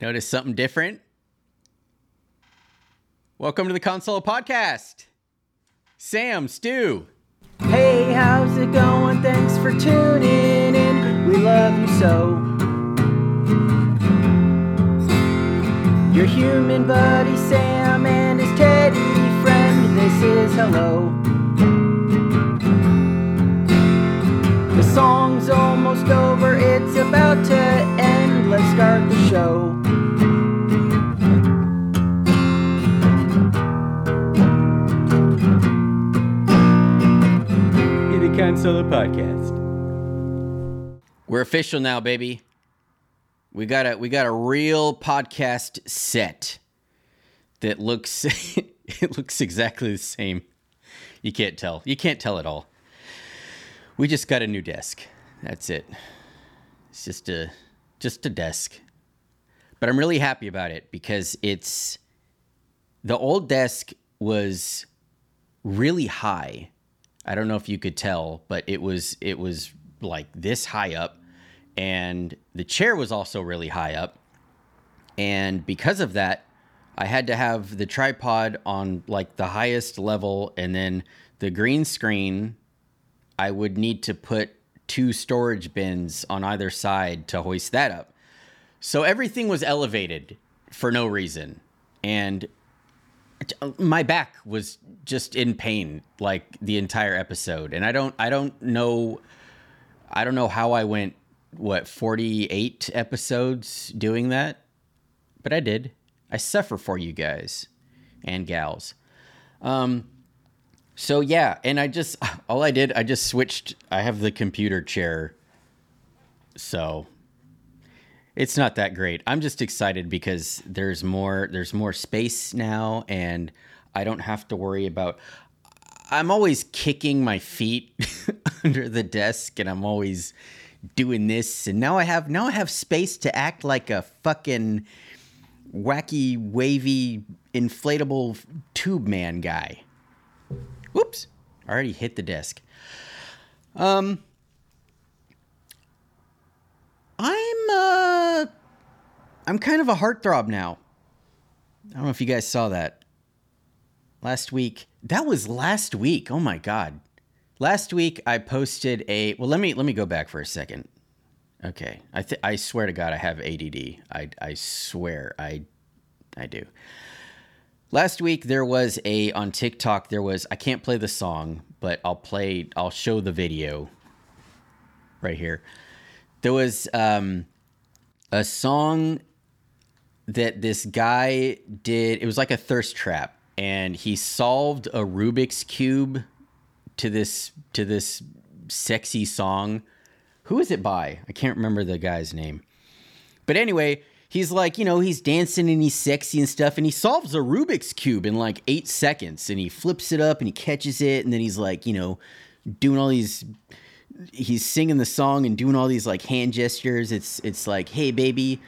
Notice something different? Welcome to the Cahn Solo Podcast. Sam, Stu. Hey, how's it going? Thanks for tuning in. We love you so. Your human buddy Sam and his teddy friend. This is hello. The song's almost over, it's about to end. Let's start the show. The Podcast. We're official now, baby. We got a we got a real podcast set that looks it looks exactly the same. You can't tell. You can't tell at all. We just got a new desk. That's it. It's just a just a desk. But I'm really happy about it because it's the old desk was really high. I don't know if you could tell, but it was it was like this high up and the chair was also really high up. And because of that, I had to have the tripod on like the highest level and then the green screen I would need to put two storage bins on either side to hoist that up. So everything was elevated for no reason. And my back was just in pain like the entire episode. And i don't i don't know i don't know how i went what 48 episodes doing that but i did. I suffer for you guys and gals. Um so yeah and i just all i did i just switched i have the computer chair so it's not that great. I'm just excited because there's more there's more space now and I don't have to worry about I'm always kicking my feet under the desk and I'm always doing this and now I have now I have space to act like a fucking wacky wavy inflatable tube man guy. Whoops. I already hit the desk. Um I'm uh I'm kind of a heartthrob now. I don't know if you guys saw that. Last week, that was last week. Oh my god. Last week I posted a well let me let me go back for a second. Okay. I th- I swear to god I have ADD. I I swear I I do. Last week there was a on TikTok there was I can't play the song, but I'll play I'll show the video right here there was um, a song that this guy did. It was like a thirst trap, and he solved a Rubik's cube to this to this sexy song. Who is it by? I can't remember the guy's name. But anyway, he's like, you know, he's dancing and he's sexy and stuff, and he solves a Rubik's cube in like eight seconds, and he flips it up and he catches it, and then he's like, you know, doing all these he's singing the song and doing all these like hand gestures. It's it's like, hey baby,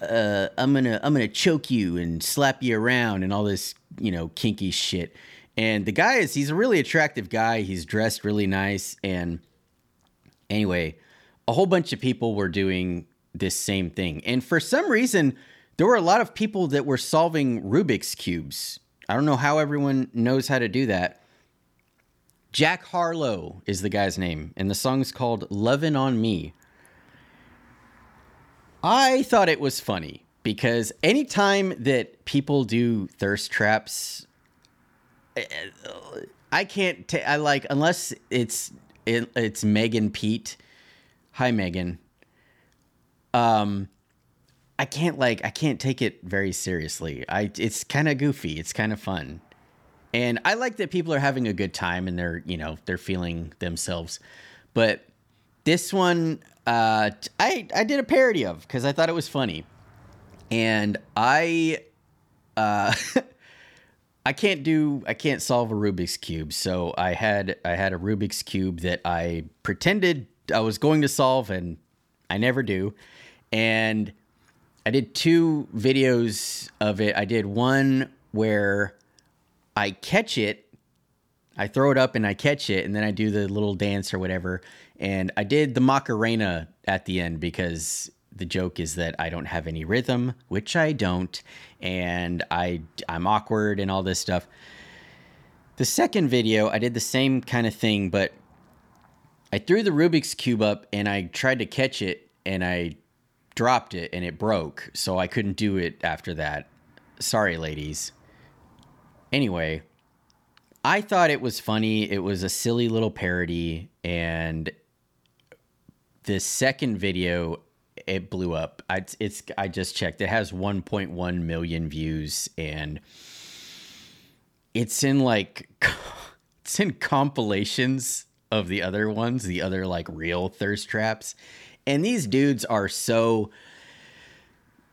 uh, I'm gonna I'm gonna choke you and slap you around and all this you know kinky shit. And the guy is he's a really attractive guy. He's dressed really nice. And anyway, a whole bunch of people were doing this same thing. And for some reason, there were a lot of people that were solving Rubik's cubes. I don't know how everyone knows how to do that. Jack Harlow is the guy's name, and the song's called Lovin' on Me. I thought it was funny because anytime that people do thirst traps, I can't. T- I like unless it's it, it's Megan Pete. Hi, Megan. Um, I can't like I can't take it very seriously. I it's kind of goofy. It's kind of fun. And I like that people are having a good time and they're, you know, they're feeling themselves. But this one, uh, I I did a parody of because I thought it was funny, and I, uh, I can't do I can't solve a Rubik's cube. So I had I had a Rubik's cube that I pretended I was going to solve, and I never do. And I did two videos of it. I did one where I catch it, I throw it up and I catch it, and then I do the little dance or whatever. And I did the Macarena at the end because the joke is that I don't have any rhythm, which I don't, and I I'm awkward and all this stuff. The second video, I did the same kind of thing, but I threw the Rubik's cube up and I tried to catch it and I dropped it and it broke, so I couldn't do it after that. Sorry, ladies. Anyway, I thought it was funny. It was a silly little parody and the second video it blew up. I, it's I just checked. It has 1.1 million views and it's in like it's in compilations of the other ones, the other like real thirst traps. And these dudes are so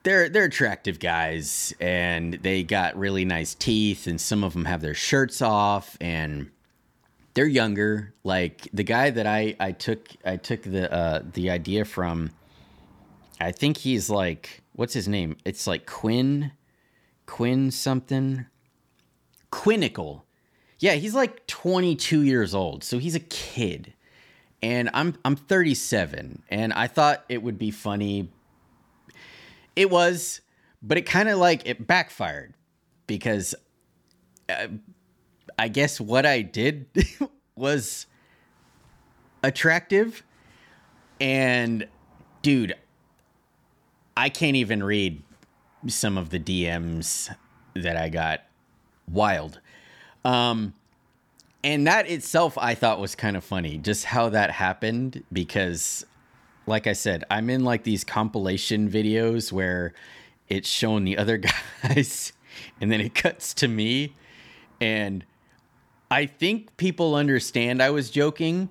they're they're attractive guys and they got really nice teeth and some of them have their shirts off and they're younger. Like the guy that I I took I took the uh the idea from I think he's like what's his name? It's like Quinn Quinn something. Quinnical. Yeah, he's like 22 years old, so he's a kid. And I'm I'm 37, and I thought it would be funny. It was, but it kind of like it backfired because uh, I guess what I did was attractive. And dude, I can't even read some of the DMs that I got. Wild. Um, and that itself I thought was kind of funny, just how that happened because like I said, I'm in like these compilation videos where it's showing the other guys and then it cuts to me. And I think people understand I was joking,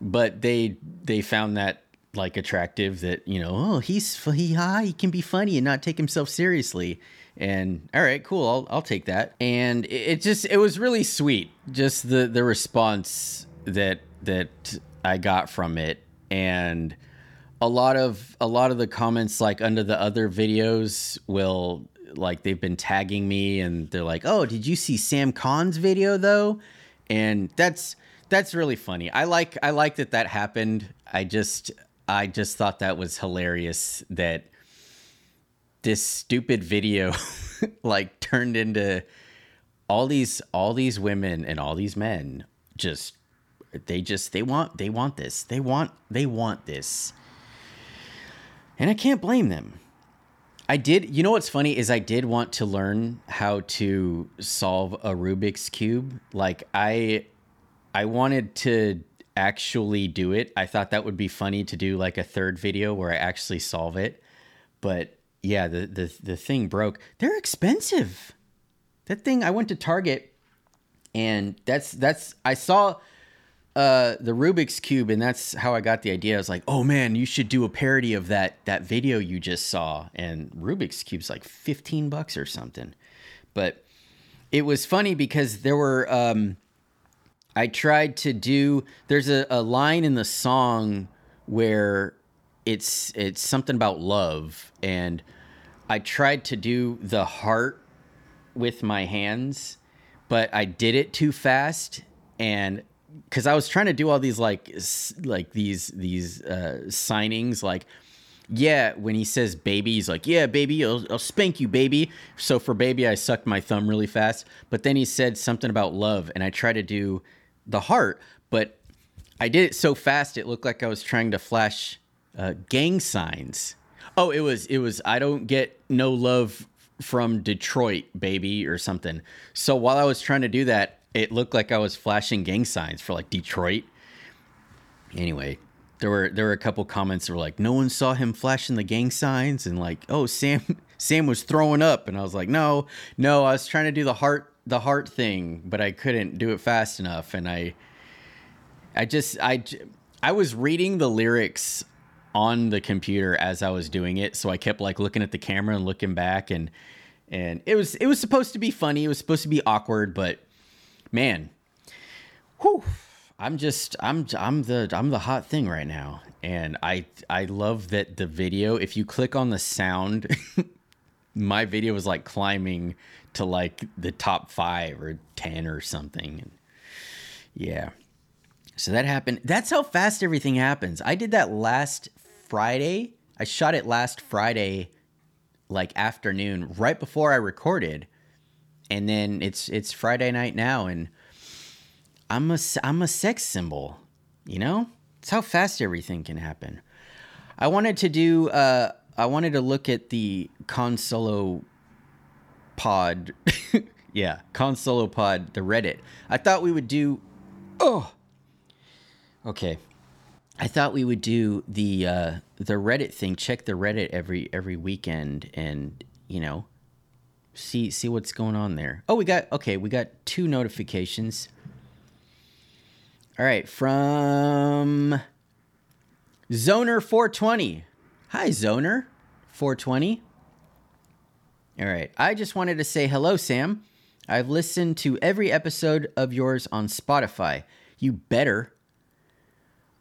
but they they found that like attractive that, you know, oh, he's he high, he can be funny and not take himself seriously. And all right cool i'll, I'll take that. And it, it, just it was really sweet just the the response that that i got from it. And a lot of a lot of the comments like under the other videos will like they've been tagging me and they're like oh did you see sam Cahn's video though? And that's that's really funny. I like i like that that happened. I just i just thought that was hilarious that this stupid video like turned into all these all these women and all these men just they just they want they want this. They want they want this and i can't blame them i did you know what's funny is i did want to learn how to solve a rubik's cube like i i wanted to actually do it i thought that would be funny to do like a third video where i actually solve it but yeah, the the the thing broke. They're expensive. That thing I went to Target and that's that's I saw uh the Rubik's cube and that's how I got the idea. I was like, "Oh man, you should do a parody of that that video you just saw." And Rubik's cube's like 15 bucks or something. But it was funny because there were um I tried to do there's a, a line in the song where it's it's something about love and I tried to do the heart with my hands, but I did it too fast and cuz I was trying to do all these like like these these uh signings like yeah, when he says baby, he's like, yeah, baby, I'll, I'll spank you, baby. So for baby, I sucked my thumb really fast. But then he said something about love, and I tried to do the heart, but I did it so fast, it looked like I was trying to flash uh, gang signs. Oh, it was it was I don't get no love from Detroit, baby, or something. So while I was trying to do that, it looked like I was flashing gang signs for like Detroit. Anyway, there were there were a couple comments that were like, no one saw him flashing the gang signs, and like, oh Sam Sam was throwing up, and I was like, no, no, I was trying to do the heart the heart thing, but I couldn't do it fast enough, and I I just I I was reading the lyrics on the computer as I was doing it. So I kept like looking at the camera and looking back and and it was it was supposed to be funny. It was supposed to be awkward, but man, whew, I'm just I'm I'm the I'm the hot thing right now. And I I love that the video, if you click on the sound, my video was like climbing to like the top 5 or 10 or something. And yeah. So that happened. That's how fast everything happens. I did that last Friday. I shot it last Friday, like afternoon, right before I recorded, and then it's it's Friday night now, and I'm a I'm a sex symbol, you know. It's how fast everything can happen. I wanted to do. Uh, I wanted to look at the Cahn Solo pod. yeah, Cahn Solo pod, the Reddit. I thought we would do. Oh. Okay. I thought we would do the uh, the Reddit thing. Check the Reddit every every weekend, and you know, see see what's going on there. Oh, we got okay. We got two notifications. All right, from Zoner 420. Hi, Zoner 420. All right, I just wanted to say hello, Sam. I've listened to every episode of yours on Spotify. You better.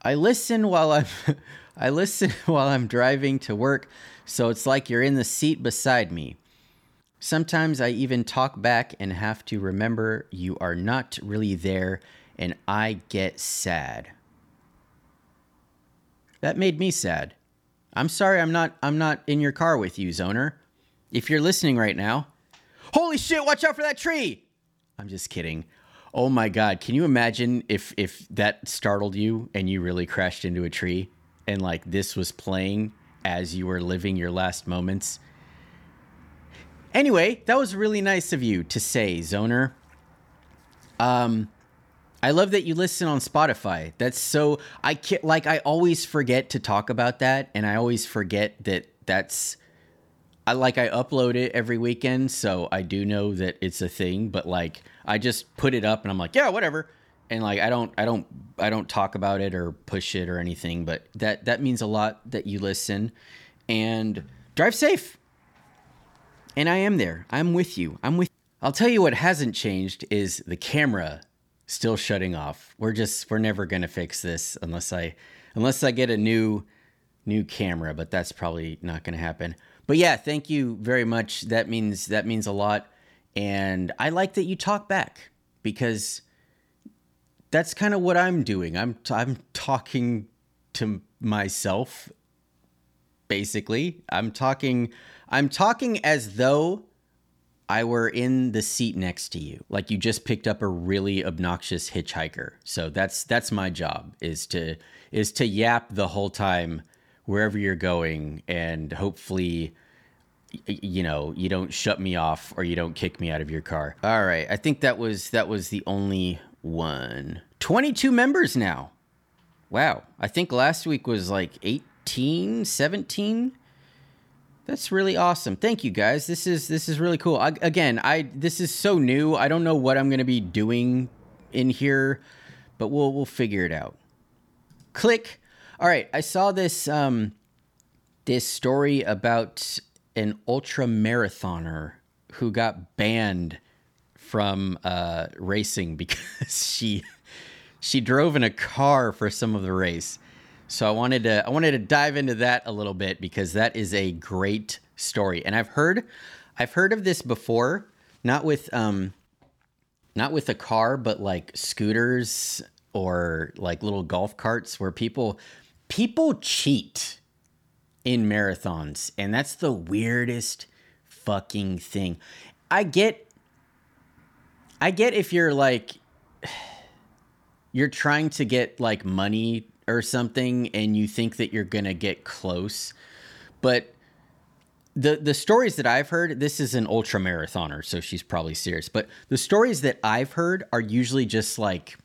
I listen while I'm I listen while I'm driving to work, so it's like you're in the seat beside me. Sometimes I even talk back and have to remember you are not really there and I get sad. That made me sad. I'm sorry I'm not I'm not in your car with you, Zoner. If you're listening right now, holy shit, watch out for that tree. I'm just kidding. Oh my god, can you imagine if if that startled you and you really crashed into a tree and like this was playing as you were living your last moments? Anyway, that was really nice of you to say, Zoner. Um I love that you listen on Spotify. That's so I can't like I always forget to talk about that and I always forget that that's I like I upload it every weekend, so I do know that it's a thing, but like I just put it up and I'm like, yeah, whatever. And like I don't I don't I don't talk about it or push it or anything, but that that means a lot that you listen and drive safe. And I am there. I'm with you. I'm with I'll tell you what hasn't changed is the camera still shutting off. We're just we're never going to fix this unless I unless I get a new new camera, but that's probably not going to happen. But yeah, thank you very much. That means that means a lot and I like that you talk back because that's kind of what I'm doing. I'm t- I'm talking to myself basically. I'm talking I'm talking as though I were in the seat next to you. Like you just picked up a really obnoxious hitchhiker. So that's that's my job is to is to yap the whole time wherever you're going and hopefully you know, you don't shut me off or you don't kick me out of your car. All right. I think that was that was the only one. 22 members now. Wow. I think last week was like 18, 17 that's really awesome. Thank you guys. This is this is really cool. I, again, I this is so new. I don't know what I'm going to be doing in here, but we'll we'll figure it out. Click. All right, I saw this um this story about an ultra marathoner who got banned from uh, racing because she she drove in a car for some of the race. So I wanted to I wanted to dive into that a little bit because that is a great story. And I've heard I've heard of this before, not with um not with a car, but like scooters or like little golf carts where people people cheat in marathons. And that's the weirdest fucking thing. I get I get if you're like you're trying to get like money or something and you think that you're going to get close. But the the stories that I've heard, this is an ultra marathoner, so she's probably serious. But the stories that I've heard are usually just like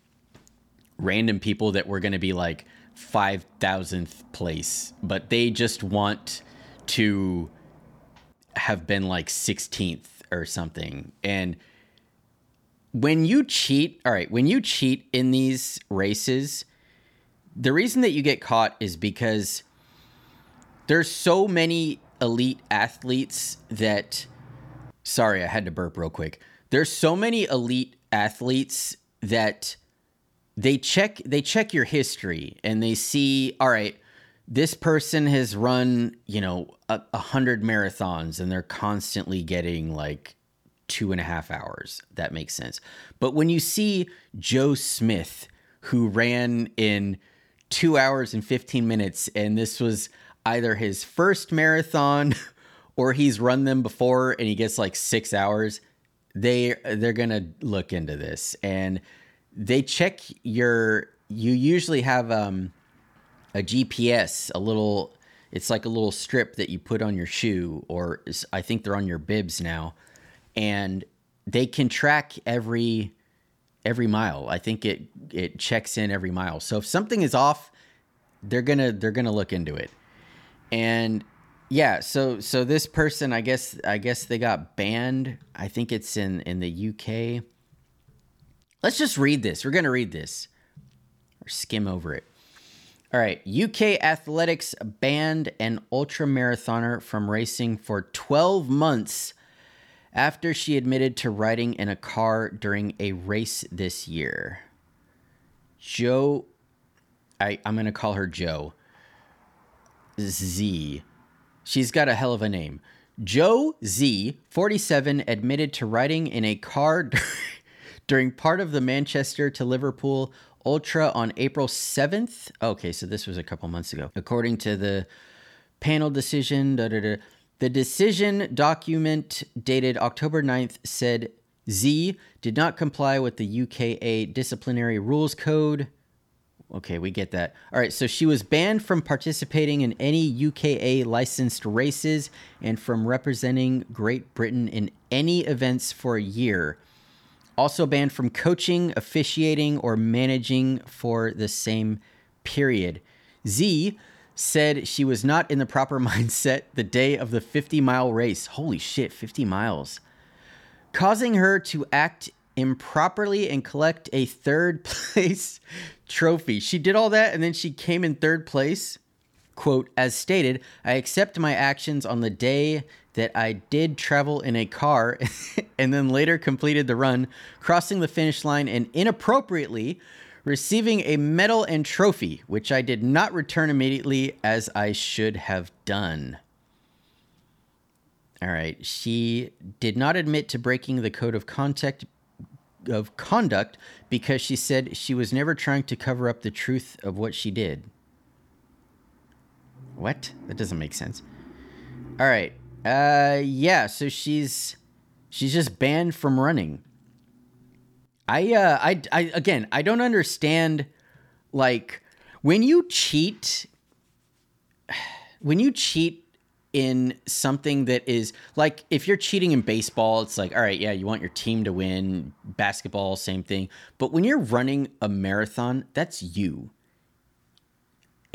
random people that were going to be like 5000th place, but they just want to have been like 16th or something. And when you cheat, all right, when you cheat in these races, the reason that you get caught is because there's so many elite athletes that sorry, I had to burp real quick. There's so many elite athletes that they check they check your history and they see, all right, this person has run, you know, a, a hundred marathons and they're constantly getting like two and a half hours. That makes sense. But when you see Joe Smith, who ran in two hours and 15 minutes. And this was, either his first marathon or he's run them before and he gets like six hours, they they're gonna look into this and they check your. You usually have um, a GPS, a little. It's like a little strip that you put on your shoe, or I think they're on your bibs now, and they can track every every mile. I think it it checks in every mile. So if something is off, they're gonna they're gonna look into it. And yeah, so so this person, I guess I guess they got banned. I think it's in in the UK. Let's just read this. We're gonna read this or skim over it. All right, UK athletics banned an ultra marathoner from racing for 12 months after she admitted to riding in a car during a race this year. Joe, I, I'm going to call her Joe. Z. She's got a hell of a name. Joe Z, 47, admitted to riding in a car during part of the Manchester to Liverpool Ultra on April 7th. Okay, so this was a couple months ago. According to the panel decision, da, da, da, the decision document dated October 9th said Z did not comply with the UKA disciplinary rules code. Okay, we get that. All right, so she was banned from participating in any UKA licensed races and from representing Great Britain in any events for a year. Also banned from coaching, officiating, or managing for the same period. Z said she was not in the proper mindset the day of the 50 mile race. Holy shit, 50 miles. Causing her to act improperly and collect a third place trophy. She did all that and then she came in third place. Quote, as stated, I accept my actions on the day that I did travel in a car and then later completed the run, crossing the finish line and inappropriately receiving a medal and trophy, which I did not return immediately as I should have done. All right, she did not admit to breaking the code of contact of conduct because she said she was never trying to cover up the truth of what she did. What? That doesn't make sense. All right. Uh yeah, so she's she's just banned from running. I uh I I again, I don't understand like when you cheat when you cheat in something that is like if you're cheating in baseball, it's like, all right, yeah, you want your team to win. Basketball, same thing. But when you're running a marathon, that's you.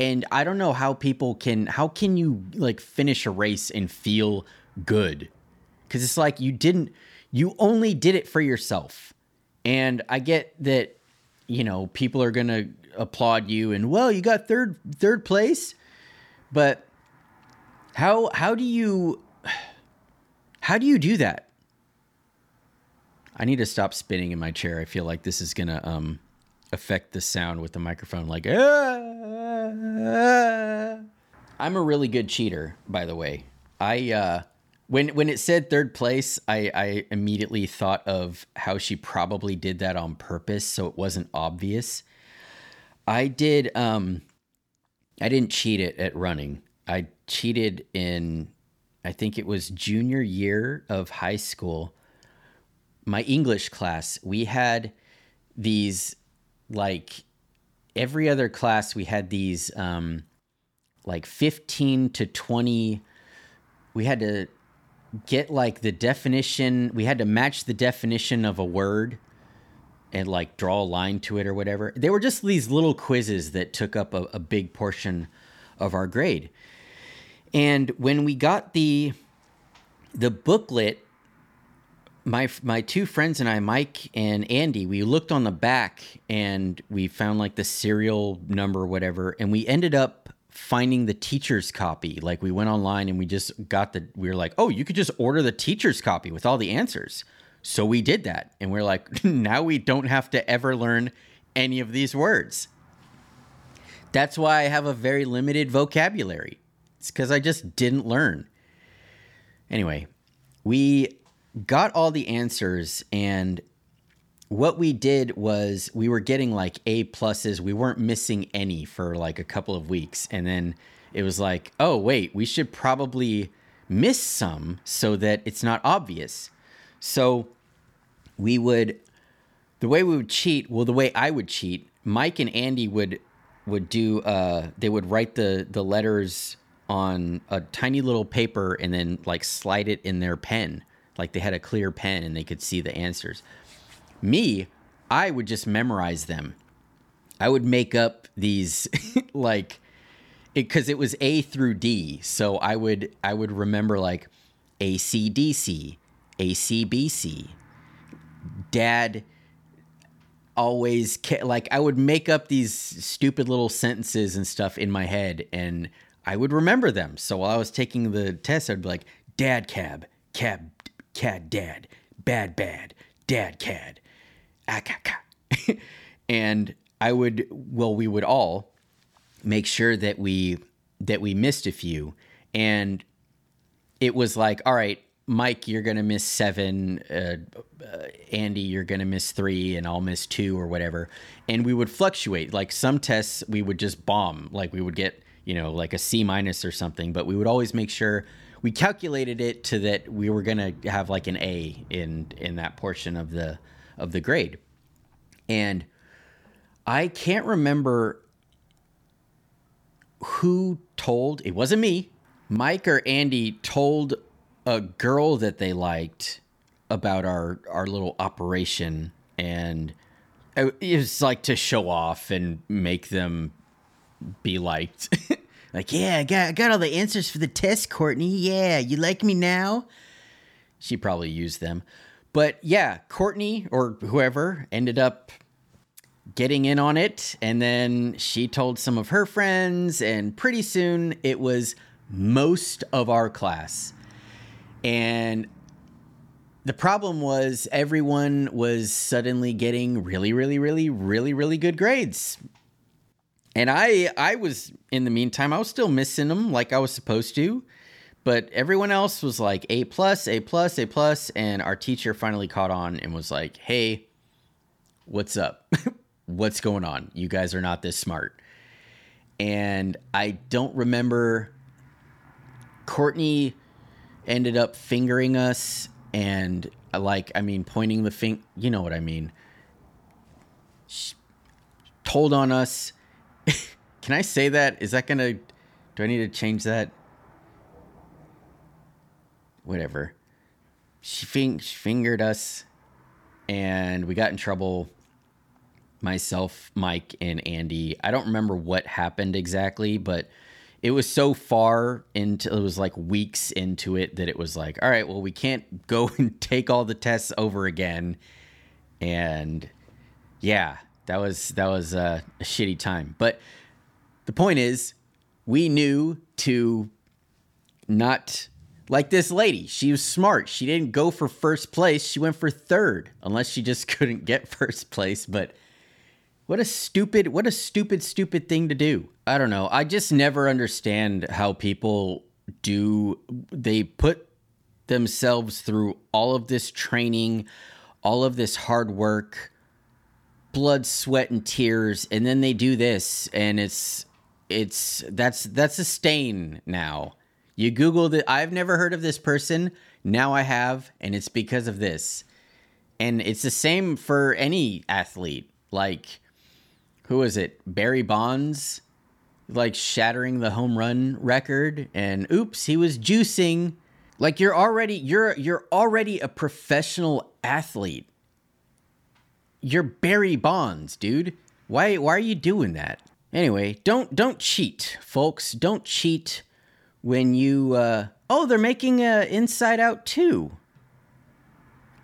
And I don't know how people can how can you like finish a race and feel good? Cuz it's like you didn't you only did it for yourself. And I get that, you know, people are going to applaud you and, well, you got third third place. But how how do you how do you do that? I need to stop spinning in my chair. I feel like this is going to um affect the sound with the microphone like ah, ah. I'm a really good cheater, by the way. I uh when when it said third place, I, I immediately thought of how she probably did that on purpose so it wasn't obvious. I did um I didn't cheat it at running. I cheated in I think it was junior year of high school. My English class, we had these like every other class we had these um like 15 to 20 we had to get like the definition. We had to match the definition of a word and like draw a line to it or whatever. They were just these little quizzes that took up a, a big portion of our grade. And when we got the the booklet, my my two friends and I, Mike and Andy, we looked on the back and we found like the serial number whatever, and we ended up finding the teacher's copy. Like we went online and we just got the, we were like, oh, you could just order the teacher's copy with all the answers. So we did that. And we're like, now we don't have to ever learn any of these words. That's why I have a very limited vocabulary. It's because I just didn't learn. Anyway, we got all the answers and what we did was we were getting like A pluses. We weren't missing any for like a couple of weeks. And then it was like, oh, wait, we should probably miss some so that it's not obvious. So we would, the way we would cheat, well, the way I would cheat, Mike and Andy would would do uh they would write the the letters on a tiny little paper and then like slide it in their pen like they had a clear pen and they could see the answers me i would just memorize them i would make up these like because it, it was a through d so i would i would remember like acdc acbc dad always like I would make up these stupid little sentences and stuff in my head and I would remember them. So while I was taking the test, I'd be like, Dad cab, cab, cad, dad, bad, bad, dad, cad. and I would, well, we would all make sure that we, that we missed a few. And it was like, all right, Mike, you're going to miss seven. Uh, uh, Andy, you're going to miss three, and I'll miss two or whatever. And we would fluctuate. Like some tests, we would just bomb. Like we would get, you know, like a C minus or something. But we would always make sure we calculated it to that we were going to have like an A in in that portion of the of the grade. And I can't remember who told. It wasn't me. Mike or Andy told a girl that they liked about our our little operation and it was like to show off and make them be liked like yeah I got, I got all the answers for the test courtney yeah you like me now she probably used them but yeah courtney or whoever ended up getting in on it and then she told some of her friends and pretty soon it was most of our class and the problem was everyone was suddenly getting really, really, really, really, really good grades. And I I was in the meantime, I was still missing them like I was supposed to. But everyone else was like A plus, A plus, A plus, and our teacher finally caught on and was like, "Hey, what's up? what's going on? You guys are not this smart." And I don't remember Courtney ended up fingering us and like I mean pointing the finger, you know what I mean. She told on us. Can I say that? Is that to do I need to change that? Whatever. She, fing- she fingered us and we got in trouble myself, Mike, and Andy. I don't remember what happened exactly, but it was so far into it was like weeks into it that it was like all right well we can't go and take all the tests over again and yeah that was that was a, a shitty time but the point is we knew to not like this lady she was smart she didn't go for first place she went for third unless she just couldn't get first place but what a stupid, what a stupid, stupid thing to do. I don't know. I just never understand how people do, they put themselves through all of this training, all of this hard work, blood, sweat, and tears, and then they do this, and it's, it's, that's, that's a stain now. You Googled it. I've never heard of this person. Now I have, and it's because of this. And it's the same for any athlete. Like, who is it? Barry Bonds, like shattering the home run record, and oops, he was juicing. Like you're already you're you're already a professional athlete. You're Barry Bonds, dude. Why why are you doing that? Anyway, don't don't cheat, folks. Don't cheat when you uh oh, they're making uh Inside Out 2.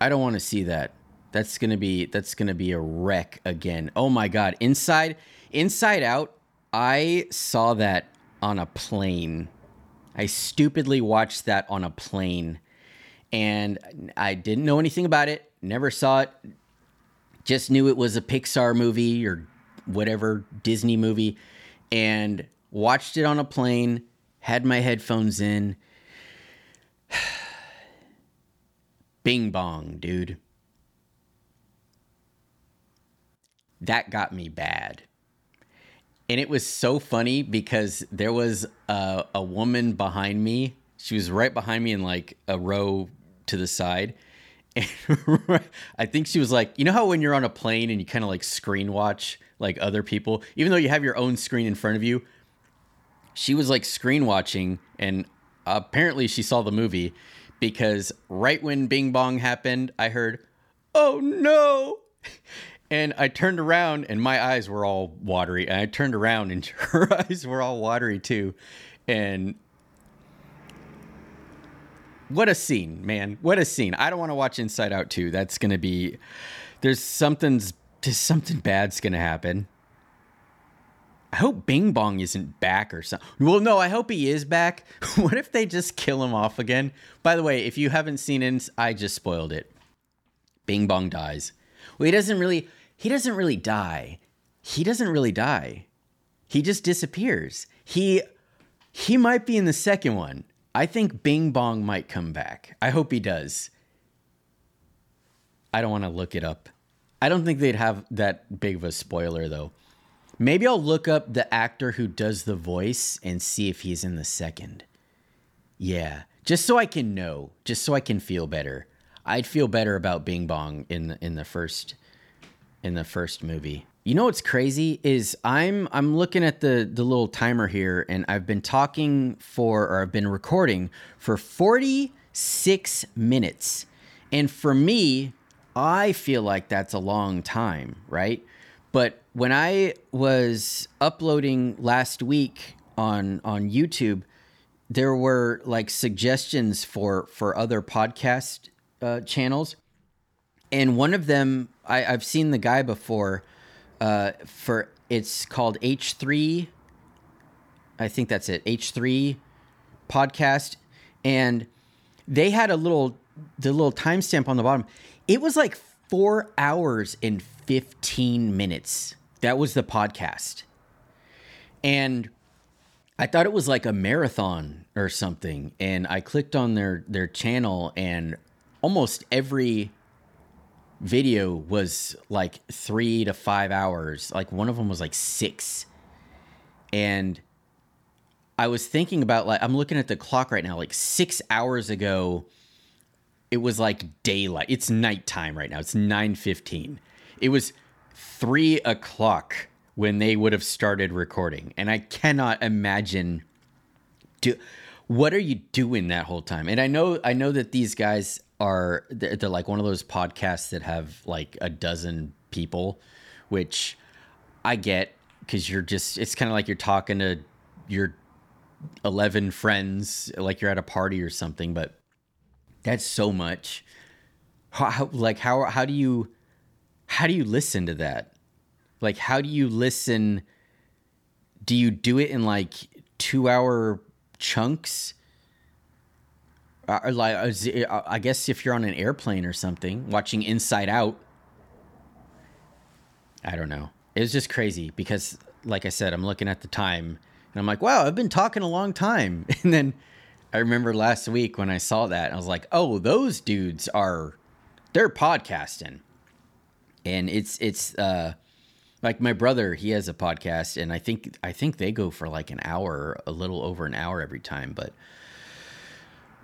I don't want to see that. That's gonna be that's gonna be a wreck again. Oh my god! Inside Inside Out. I saw that on a plane. I stupidly watched that on a plane, and I didn't know anything about it. Never saw it. Just knew it was a Pixar movie or whatever Disney movie, and watched it on a plane. Had my headphones in. Bing bong, dude. that got me bad. and it was so funny because there was a, a woman behind me. She was right behind me in like a row to the side. And I think she was like, you know how when you're on a plane and you kind of like screen watch like other people, even though you have your own screen in front of you. She was like screen watching, and apparently she saw the movie because right when Bing Bong happened, I heard, "Oh no!" And I turned around, and my eyes were all watery. And I turned around, and her eyes were all watery too. And what a scene, man! What a scene! I don't want to watch Inside Out 2. That's gonna be there's something's there's something bad's gonna happen. I hope Bing Bong isn't back or something. Well, no, I hope he is back. what if they just kill him off again? By the way, if you haven't seen it, I just spoiled it. Bing Bong dies. Well, he doesn't really he doesn't really die. He doesn't really die. He just disappears. He he might be in the second one. I think Bing Bong might come back. I hope he does. I don't want to look it up. I don't think they'd have that big of a spoiler though. Maybe I'll look up the actor who does the voice and see if he's in the second. Yeah, just so I can know, just so I can feel better. I'd feel better about Bing Bong in the, in the first in the first movie. You know what's crazy is I'm I'm looking at the the little timer here and I've been talking for or I've been recording for 46 minutes. And for me, I feel like that's a long time, right? But when I was uploading last week on on YouTube, there were like suggestions for for other podcast uh, channels, and one of them I, I've seen the guy before. Uh, for it's called H three. I think that's it. H three podcast, and they had a little the little timestamp on the bottom. It was like four hours and fifteen minutes. That was the podcast, and I thought it was like a marathon or something. And I clicked on their their channel, and almost every video was like three to five hours. Like one of them was like six. And I was thinking about like I'm looking at the clock right now, like six hours ago, it was like daylight. It's nighttime right now. It's 9:15. It was three o'clock when they would have started recording. And I cannot imagine do what are you doing that whole time? And I know I know that these guys are they're, they're like one of those podcasts that have like a dozen people, which I get because you're just it's kind of like you're talking to your 11 friends like you're at a party or something but that's so much how, like how how do you how do you listen to that like how do you listen do you do it in like 2 hour chunks like uh, I guess if you're on an airplane or something, watching Inside Out. I don't know. It was just crazy because, like I said, I'm looking at the time and I'm like, wow, I've been talking a long time. And then I remember last week when I saw that, I was like, oh, those dudes are, they're podcasting. And it's, it's, uh, like my brother, he has a podcast and I think, I think they go for like an hour, a little over an hour every time. But,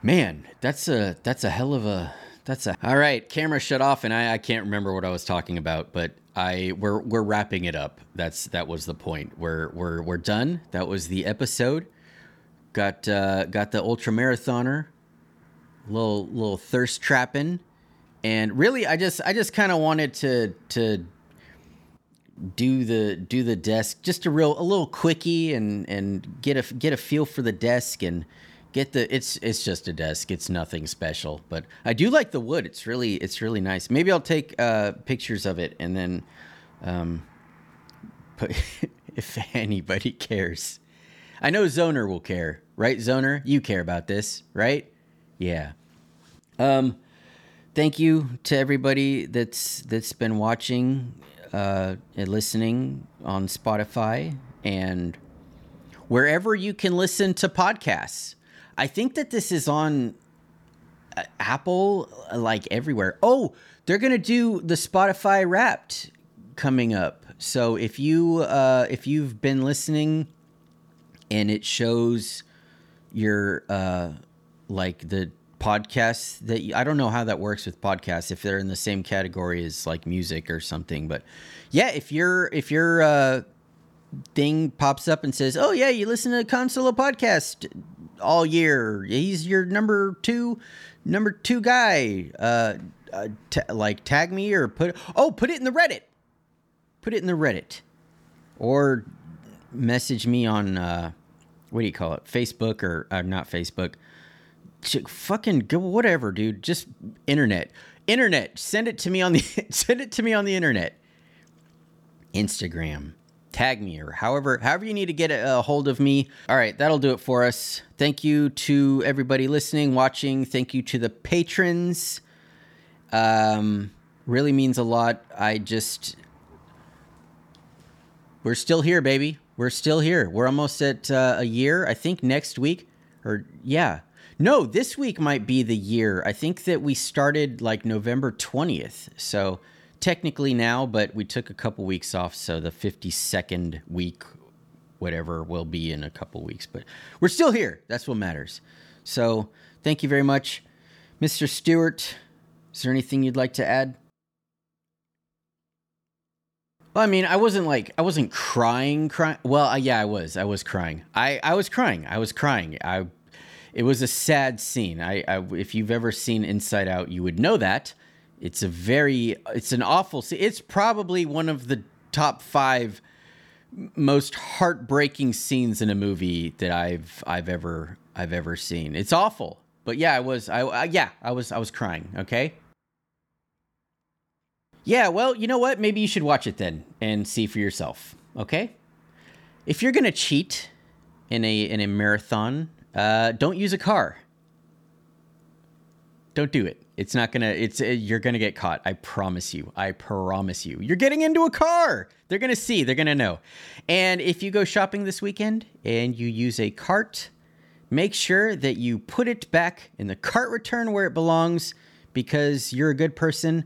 Man, that's a that's a hell of a that's a all right. Camera shut off, and I, I can't remember what I was talking about, but I we're we're wrapping it up. That's that was the point. We're we're we're done. That was the episode. Got uh, got the ultra marathoner, little little thirst trapping, and really, I just I just kind of wanted to to do the do the desk just a real a little quickie and and get a get a feel for the desk and get the it's it's just a desk. It's nothing special. But i do like the wood. It's really it's really nice. Maybe i'll take uh, pictures of it and then um put if anybody cares i know zoner will care right zoner you care about this right yeah um thank you to everybody that's that's been watching uh and listening on spotify and wherever you can listen to podcasts I think that this is on uh, Apple, like everywhere. Oh, they're gonna do the Spotify Wrapped coming up. So if you uh, if you've been listening and it shows your uh, like the podcasts that you, I don't know how that works with podcasts if they're in the same category as like music or something, but yeah, if you're if your uh, thing pops up and says, "Oh yeah, you listen to Cahn Solo podcast all year. He's your number two number two guy." Uh, uh, t- like tag me or put oh put it in the Reddit, put it in the Reddit, or message me on uh, what do you call it, Facebook or uh, not Facebook. Fucking go whatever, dude. Just internet, internet. Send it to me on the send it to me on the internet. Instagram, tag me or however however you need to get a, a hold of me. All right, that'll do it for us. Thank you to everybody listening, watching. Thank you to the patrons. Um, really means a lot. I just we're still here, baby. We're still here. We're almost at uh, a year. I think next week, or yeah, no, this week might be the year. I think that we started like November twentieth. So technically now, but we took a couple weeks off. So the fifty second week, whatever, will be in a couple weeks. But we're still here. That's what matters. So thank you very much, Mr. Stewart. Is there anything you'd like to add? Well, I mean, I wasn't like I wasn't crying, crying. Well, uh, yeah, I was. I was crying. I I was crying. I was crying. I. It was a sad scene. I, I if you've ever seen Inside Out, you would know that. It's a very. It's an awful scene. It's probably one of the top five most heartbreaking scenes in a movie that I've I've ever I've ever seen. It's awful. But yeah, I was I, I yeah, I was I was crying, okay? Yeah, well, you know what? Maybe you should watch it then and see for yourself. Okay? If you're gonna cheat in a in a marathon, uh, don't use a car. Don't do it. It's not gonna. It's uh, you're gonna get caught. I promise you. I promise you. You're getting into a car. They're gonna see. They're gonna know. And if you go shopping this weekend and you use a cart, make sure that you put it back in the cart return where it belongs because you're a good person